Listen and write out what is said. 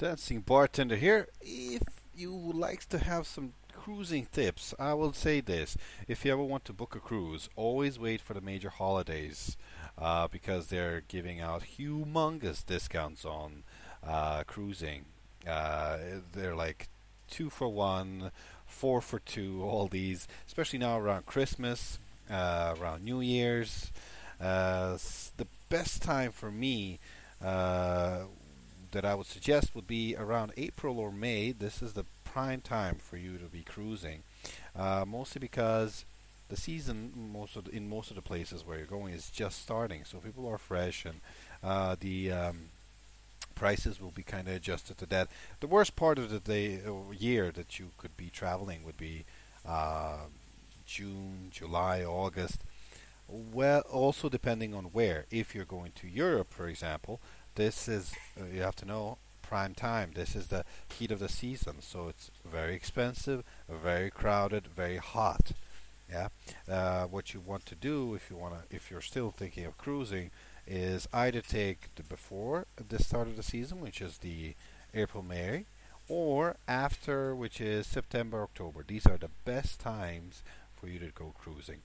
Dancing bartender here. If you would like to have some cruising tips, I will say this: if you ever want to book a cruise, always wait for the major holidays uh, because they're giving out humongous discounts on uh, cruising. Uh, they're like two for one, four for two. All these, especially now around Christmas, uh, around New Year's. Uh, the best time for me uh, that I would suggest would be around April or May. This is the prime time for you to be cruising, uh, mostly because the season most the, in most of the places where you're going is just starting. So people are fresh and uh, the um, prices will be kind of adjusted to that. The worst part of the day uh, year that you could be traveling would be uh, June, July, August. Well, also depending on where. If you're going to Europe, for example, this is uh, you have to know prime time. This is the heat of the season, so it's very expensive, very crowded, very hot. Yeah. Uh, what you want to do if you want to, if you're still thinking of cruising, is either take the before the start of the season, which is the April May, or after, which is September October. These are the best times for you to go cruising.